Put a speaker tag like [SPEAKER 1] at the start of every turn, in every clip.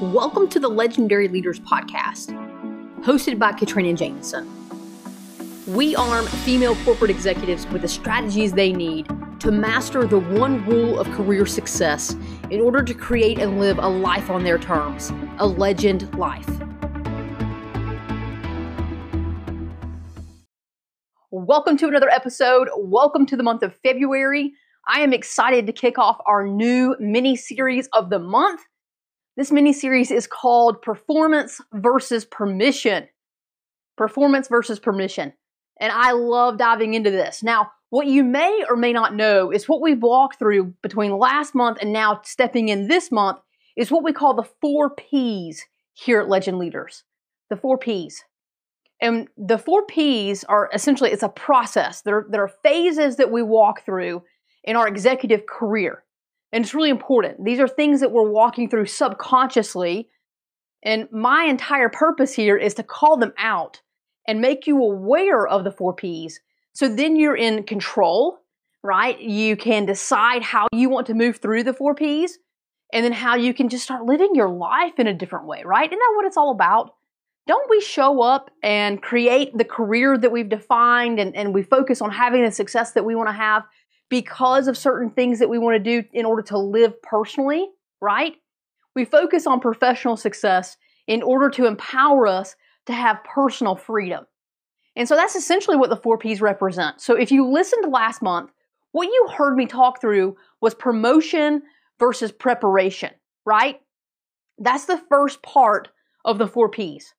[SPEAKER 1] Welcome to the Legendary Leaders Podcast, hosted by Katrina Jameson. We arm female corporate executives with the strategies they need to master the one rule of career success in order to create and live a life on their terms, a legend life. Welcome to another episode. Welcome to the month of February. I am excited to kick off our new mini series of the month this mini series is called Performance versus Permission. Performance versus Permission. And I love diving into this. Now, what you may or may not know is what we've walked through between last month and now stepping in this month is what we call the four P's here at Legend Leaders. The four P's. And the four P's are essentially, it's a process. There, there are phases that we walk through in our executive career. And it's really important. These are things that we're walking through subconsciously. And my entire purpose here is to call them out and make you aware of the four P's. So then you're in control, right? You can decide how you want to move through the four P's and then how you can just start living your life in a different way, right? Isn't that what it's all about? Don't we show up and create the career that we've defined and, and we focus on having the success that we want to have because of certain things that we want to do in order to live personally, right? We focus on professional success in order to empower us to have personal freedom. And so that's essentially what the four P's represent. So if you listened last month, what you heard me talk through was promotion versus preparation, right? That's the first part of the four P's.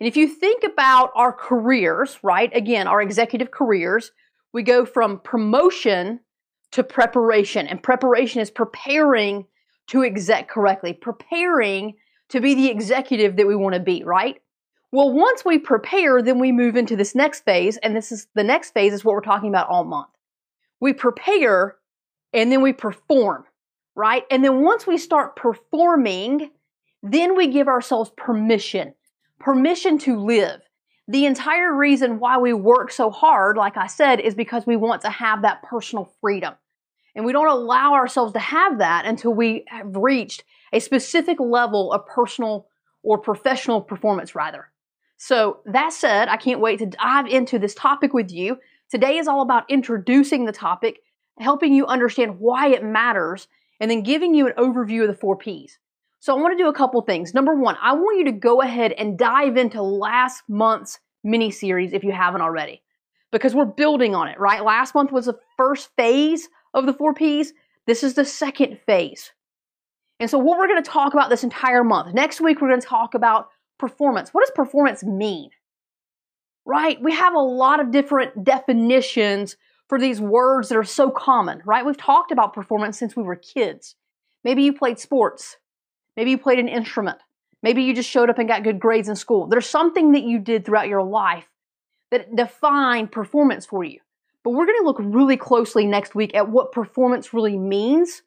[SPEAKER 1] And if you think about our careers, right, again, our executive careers, we go from promotion to preparation. And preparation is preparing to exec correctly, preparing to be the executive that we want to be, right? Well, once we prepare, then we move into this next phase. And this is the next phase is what we're talking about all month. We prepare and then we perform, right? And then once we start performing, then we give ourselves permission, permission to live. The entire reason why we work so hard, like I said, is because we want to have that personal freedom. And we don't allow ourselves to have that until we have reached a specific level of personal or professional performance, rather. So, that said, I can't wait to dive into this topic with you. Today is all about introducing the topic, helping you understand why it matters, and then giving you an overview of the four P's. So I want to do a couple things. Number one, I want you to go ahead and dive into last month's mini series if you haven't already, because we're building on it, right? Last month was the first phase of the four P's. This is the second phase. And so, what we're going to talk about this entire month, next week, we're going to talk about performance. What does performance mean? Right? We have a lot of different definitions for these words that are so common, right? We've talked about performance since we were kids. Maybe you played sports. Maybe you played an instrument. Maybe you just showed up and got good grades in school. There's something that you did throughout your life that defined performance for you. But we're going to look really closely next week at what performance really means,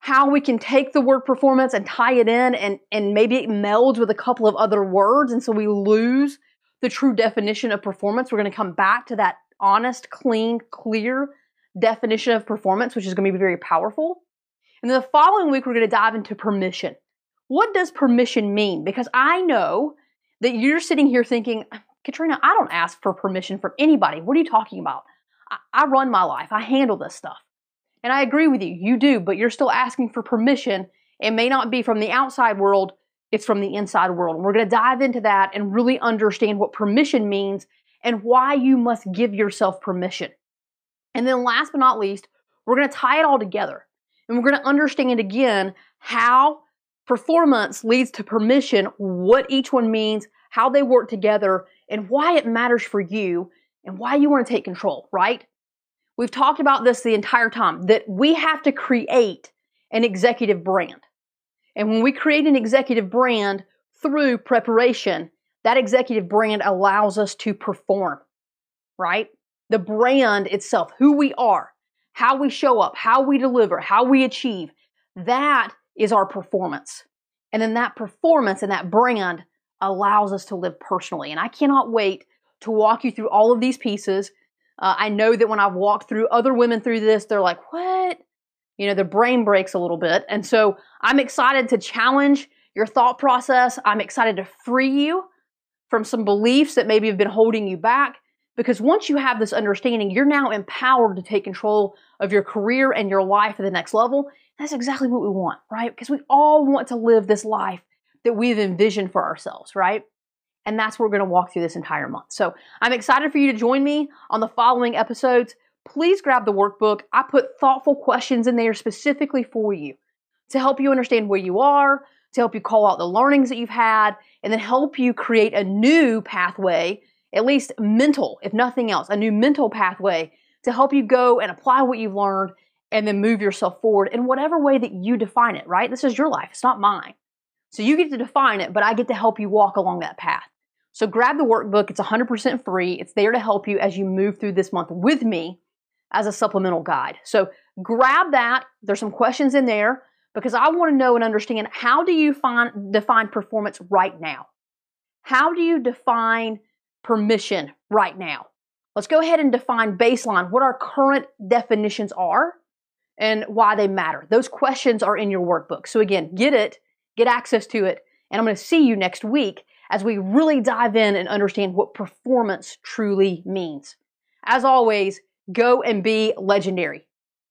[SPEAKER 1] how we can take the word performance and tie it in, and, and maybe it melds with a couple of other words. And so we lose the true definition of performance. We're going to come back to that honest, clean, clear definition of performance, which is going to be very powerful. And then the following week, we're going to dive into permission. What does permission mean? Because I know that you're sitting here thinking, Katrina, I don't ask for permission from anybody. What are you talking about? I, I run my life, I handle this stuff. And I agree with you, you do, but you're still asking for permission. It may not be from the outside world, it's from the inside world. And we're going to dive into that and really understand what permission means and why you must give yourself permission. And then, last but not least, we're going to tie it all together. And we're going to understand again how performance leads to permission, what each one means, how they work together, and why it matters for you and why you want to take control, right? We've talked about this the entire time that we have to create an executive brand. And when we create an executive brand through preparation, that executive brand allows us to perform, right? The brand itself, who we are, how we show up, how we deliver, how we achieve, that is our performance. And then that performance and that brand allows us to live personally. And I cannot wait to walk you through all of these pieces. Uh, I know that when I've walked through other women through this, they're like, what? You know, their brain breaks a little bit. And so I'm excited to challenge your thought process. I'm excited to free you from some beliefs that maybe have been holding you back. Because once you have this understanding, you're now empowered to take control of your career and your life at the next level. That's exactly what we want, right? Because we all want to live this life that we've envisioned for ourselves, right? And that's what we're going to walk through this entire month. So I'm excited for you to join me on the following episodes. Please grab the workbook. I put thoughtful questions in there specifically for you to help you understand where you are, to help you call out the learnings that you've had, and then help you create a new pathway at least mental, if nothing else, a new mental pathway to help you go and apply what you've learned and then move yourself forward in whatever way that you define it, right? This is your life, it's not mine. So you get to define it, but I get to help you walk along that path. So grab the workbook, it's 100% free. It's there to help you as you move through this month with me as a supplemental guide. So grab that. There's some questions in there because I want to know and understand how do you find define performance right now? How do you define permission right now. Let's go ahead and define baseline, what our current definitions are and why they matter. Those questions are in your workbook. So again, get it, get access to it, and I'm going to see you next week as we really dive in and understand what performance truly means. As always, go and be legendary.